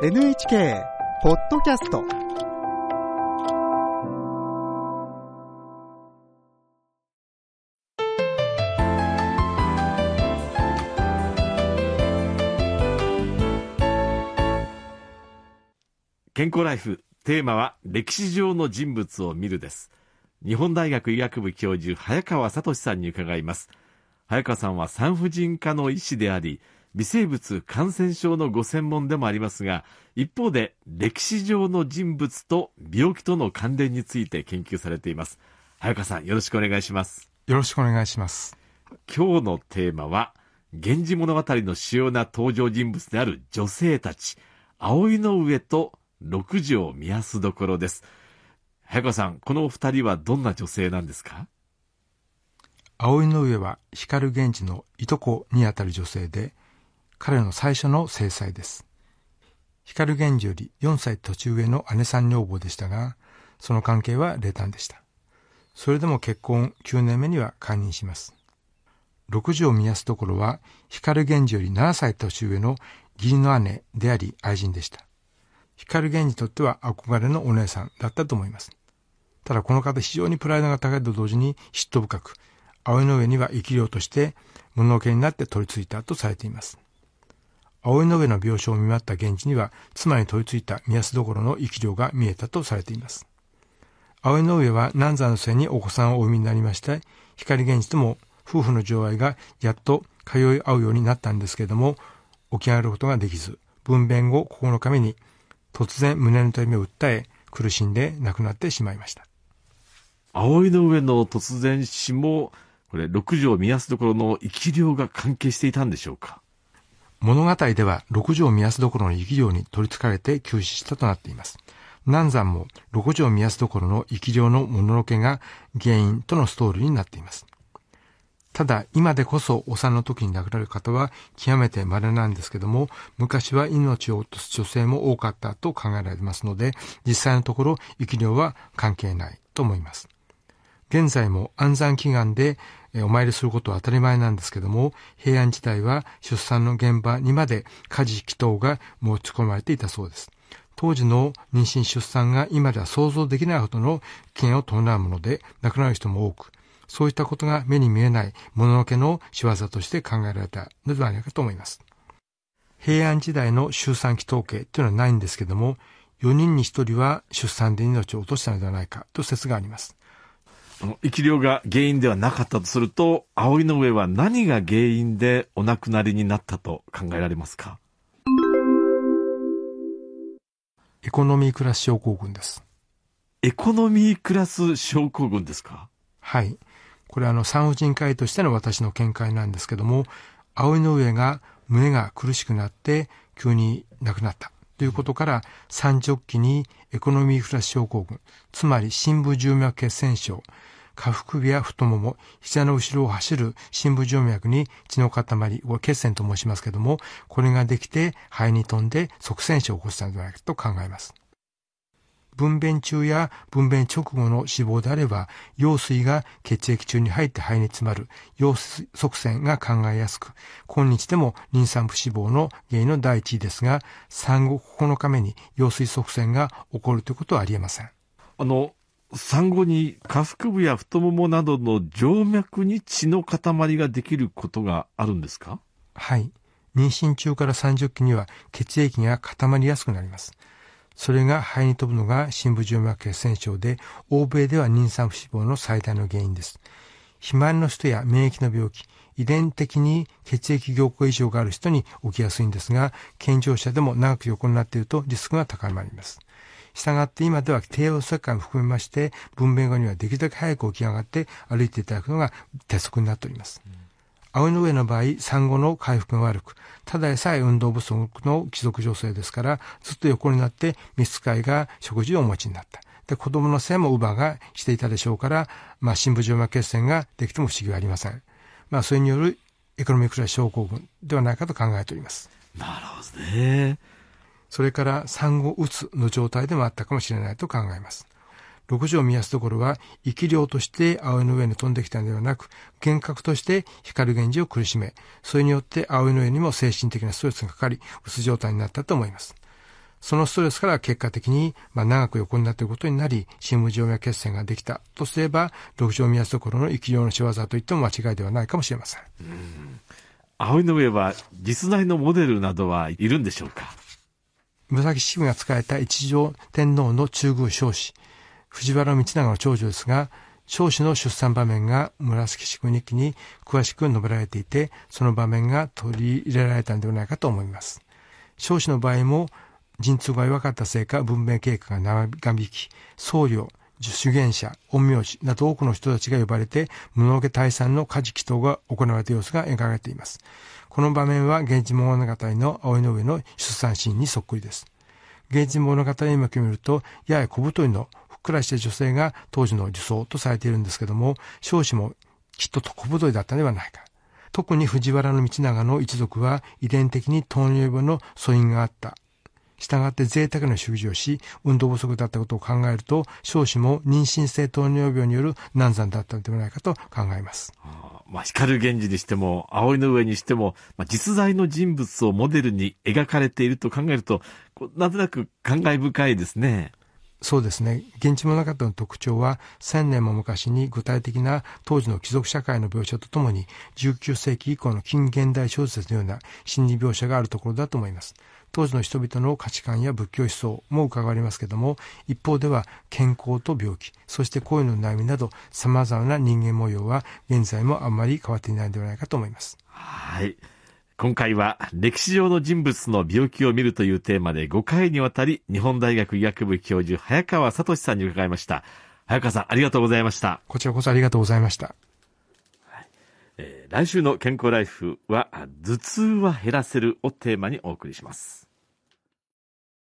NHK ポッドキャスト。健康ライフテーマは歴史上の人物を見るです。日本大学医学部教授早川聡さんに伺います。早川さんは産婦人科の医師であり微生物感染症のご専門でもありますが一方で歴史上の人物と病気との関連について研究されています。早川さんよろしくお願いします。よろしくお願いします。今日のテーマは源氏物語の主要な登場人物である女性たち葵の上と六条宮安所です。早川さんこのお二人はどんな女性なんですか？葵の上は光源氏のいとこにあたる女性で彼の最初の正妻です光源氏より4歳年上の姉さん女房でしたがその関係は冷淡でしたそれでも結婚9年目には解任します六条宮安所は光源氏より7歳年上の義理の姉であり愛人でした光源氏にとっては憧れのお姉さんだったと思います。ただこの方非常にプライドが高いと同時に嫉妬深く、葵の上には生き量として物置になって取り付いたとされています。葵の上の病床を見舞った源氏には妻に取り付いた宮安所の生き量が見えたとされています。葵の上は南山の末にお子さんをお産みになりまして、光源氏とも夫婦の情愛がやっと通い合うようになったんですけれども、起き上がることができず、分娩後9日目に突然胸の痛みを訴え苦しんで亡くなってしまいました葵の上の突然死もこれ六条宮安所の生き量が関係していたんでしょうか？物語では六条宮安所の生き量に取り憑かれて急死したとなっています南山も六条宮安所の生き量のもののけが原因とのストーリーになっていますただ、今でこそお産の時に亡くなる方は極めて稀なんですけども、昔は命を落とす女性も多かったと考えられますので、実際のところ生き量は関係ないと思います。現在も安産祈願でお参りすることは当たり前なんですけども、平安時代は出産の現場にまで家事祈祷が持ち込まれていたそうです。当時の妊娠出産が今では想像できないほどの危険を伴うもので亡くなる人も多く、そういったことが目に見えないもののけの仕業として考えられたのではないかと思います。平安時代の周産期統計というのはないんですけども、4人に1人は出産で命を落としたのではないかと説があります。生き量が原因ではなかったとすると、葵の上は何が原因でお亡くなりになったと考えられますか？エコノミークラス症候群です。エコノミークラス症候群ですか？はい。これはあの産婦人科医としての私の見解なんですけども、葵の上が胸が苦しくなって急に亡くなったということから、三直期にエコノミーフラッシュ症候群、つまり深部静脈血栓症、下腹部や太もも、膝の後ろを走る深部静脈に血の塊、血栓と申しますけども、これができて肺に飛んで側栓症を起こしたのではないかと考えます。分娩中や分娩直後の死亡であれば、羊水が血液中に入って肺に詰まる羊水側栓が考えやすく、今日でも妊産婦死亡の原因の第一位ですが、産後9日目に羊水側栓が起こるということはありえません。あの、産後に下腹部や太ももなどの静脈に血の塊ができることがあるんですか？はい。妊娠中から30期には血液が固まりやすくなります。それが肺に飛ぶのが深部静脈血栓症で、欧米では妊産婦死亡の最大の原因です。肥満の人や免疫の病気、遺伝的に血液凝固異常がある人に起きやすいんですが、健常者でも長く横になっているとリスクが高まります。したがって今では低温切開も含めまして、分娩後にはできるだけ早く起き上がって歩いていただくのが鉄則になっております。うん青の上の場合、産後の回復が悪く、ただでさえ運動不足の貴族女性ですから、ずっと横になって召使いが食事をお持ちになった。で、子供のせいも乳母がしていたでしょうから、まあ、深部静脈血栓ができても不思議はありません。まあ、それによるエコノミックライ症候群ではないかと考えております。なるほどね。それから産後うつの状態でもあったかもしれないと考えます。六条見やすところは、生き量として葵の上に飛んできたのではなく、幻覚として光源氏を苦しめ、それによって葵の上にも精神的なストレスがかかり、うつ状態になったと思います。そのストレスから結果的に、まあ、長く横になっていることになり、深部静脈血栓ができたとすれば、六条宮所の生き量の仕業と言っても間違いではないかもしれません。葵の上は実在のモデルなどはいるんでしょうか？紫式部が使えた一条天皇の中宮少子、藤原道長の長女ですが、少子の出産場面が紫式部日記に詳しく述べられていて、その場面が取り入れられたのではないかと思います。少子の場合も、陣痛が弱かったせいか文明経過が長引き、僧侶、主言者、陰陽師など多くの人たちが呼ばれて、無能家大産の家事祈祷が行われた様子が描かれています。この場面は、源氏物語の葵の上の出産シーンにそっくりです。源氏物語を今見ると、やや小太りのくらした女性が当時の女装とされているんですけども、少子もきっと小太りだったのではないか。特に藤原道長の一族は遺伝的に糖尿病の素因があった従って贅沢な食事をし、運動不足だったことを考えると、少子も妊娠性糖尿病による難産だったのではないかと考えます。あまあ、光源氏にしても、葵の上にしても、まあ、実在の人物をモデルに描かれていると考えると、なんとなく感慨深いですね。そうですね。現地物語の特徴は、千年も昔に具体的な当時の貴族社会の描写とともに、19世紀以降の近現代小説のような心理描写があるところだと思います。当時の人々の価値観や仏教思想も伺われますけども、一方では健康と病気、そして恋の悩みなど様々な人間模様は現在もあまり変わっていないのではないかと思います。はい。今回は歴史上の人物の病気を見るというテーマで5回にわたり日本大学医学部教授早川聡さんに伺いました。早川さんありがとうございました。こちらこそありがとうございました。来週の健康ライフは頭痛は減らせるをテーマにお送りします。